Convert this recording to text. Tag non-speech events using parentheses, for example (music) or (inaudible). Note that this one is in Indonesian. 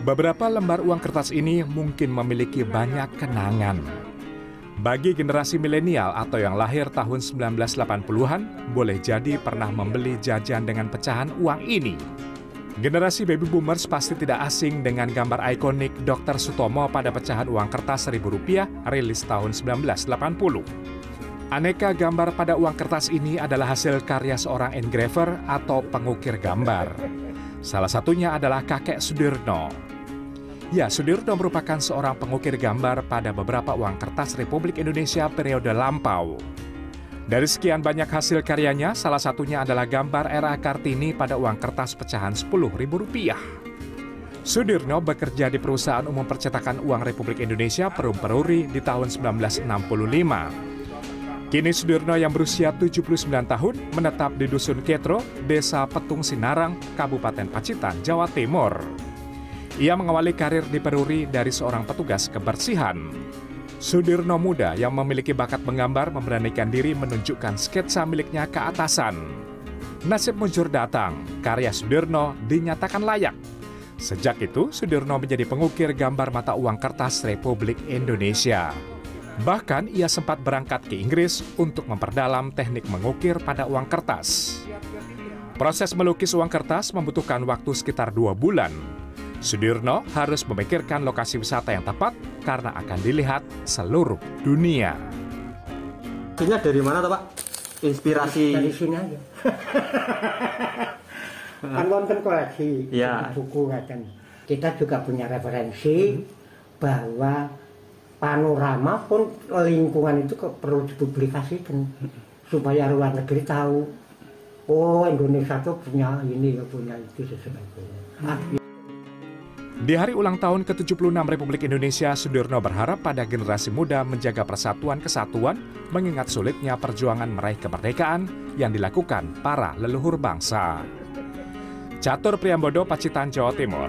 Beberapa lembar uang kertas ini mungkin memiliki banyak kenangan. Bagi generasi milenial atau yang lahir tahun 1980-an, boleh jadi pernah membeli jajan dengan pecahan uang ini. Generasi baby boomers pasti tidak asing dengan gambar ikonik Dr. Sutomo pada pecahan uang kertas Rp1.000 rilis tahun 1980. Aneka gambar pada uang kertas ini adalah hasil karya seorang engraver atau pengukir gambar. Salah satunya adalah kakek Sudirno. Ya, Sudirno merupakan seorang pengukir gambar pada beberapa uang kertas Republik Indonesia periode lampau. Dari sekian banyak hasil karyanya, salah satunya adalah gambar era Kartini pada uang kertas pecahan Rp10.000. Sudirno bekerja di perusahaan umum percetakan uang Republik Indonesia Perum Peruri di tahun 1965. Kini Sudirno yang berusia 79 tahun menetap di Dusun Ketro, Desa Petung Sinarang, Kabupaten Pacitan, Jawa Timur. Ia mengawali karir di Peruri dari seorang petugas kebersihan. Sudirno muda yang memiliki bakat menggambar memberanikan diri menunjukkan sketsa miliknya ke atasan. Nasib muncul datang, karya Sudirno dinyatakan layak. Sejak itu, Sudirno menjadi pengukir gambar mata uang kertas Republik Indonesia. Bahkan ia sempat berangkat ke Inggris untuk memperdalam teknik mengukir pada uang kertas. Proses melukis uang kertas membutuhkan waktu sekitar dua bulan. Sudirno harus memikirkan lokasi wisata yang tepat karena akan dilihat seluruh dunia. Inspirasinya dari mana Pak? Inspirasi dari sini aja. (laughs) kan wonten koleksi Ya. buku ngeten. Kita juga punya referensi bahwa panorama pun lingkungan itu perlu dipublikasikan supaya luar negeri tahu oh Indonesia tuh punya ini punya itu sesuatu. Di hari ulang tahun ke-76 Republik Indonesia, Sudirno berharap pada generasi muda menjaga persatuan kesatuan, mengingat sulitnya perjuangan meraih kemerdekaan yang dilakukan para leluhur bangsa. Catur Priambodo, Pacitan, Jawa Timur.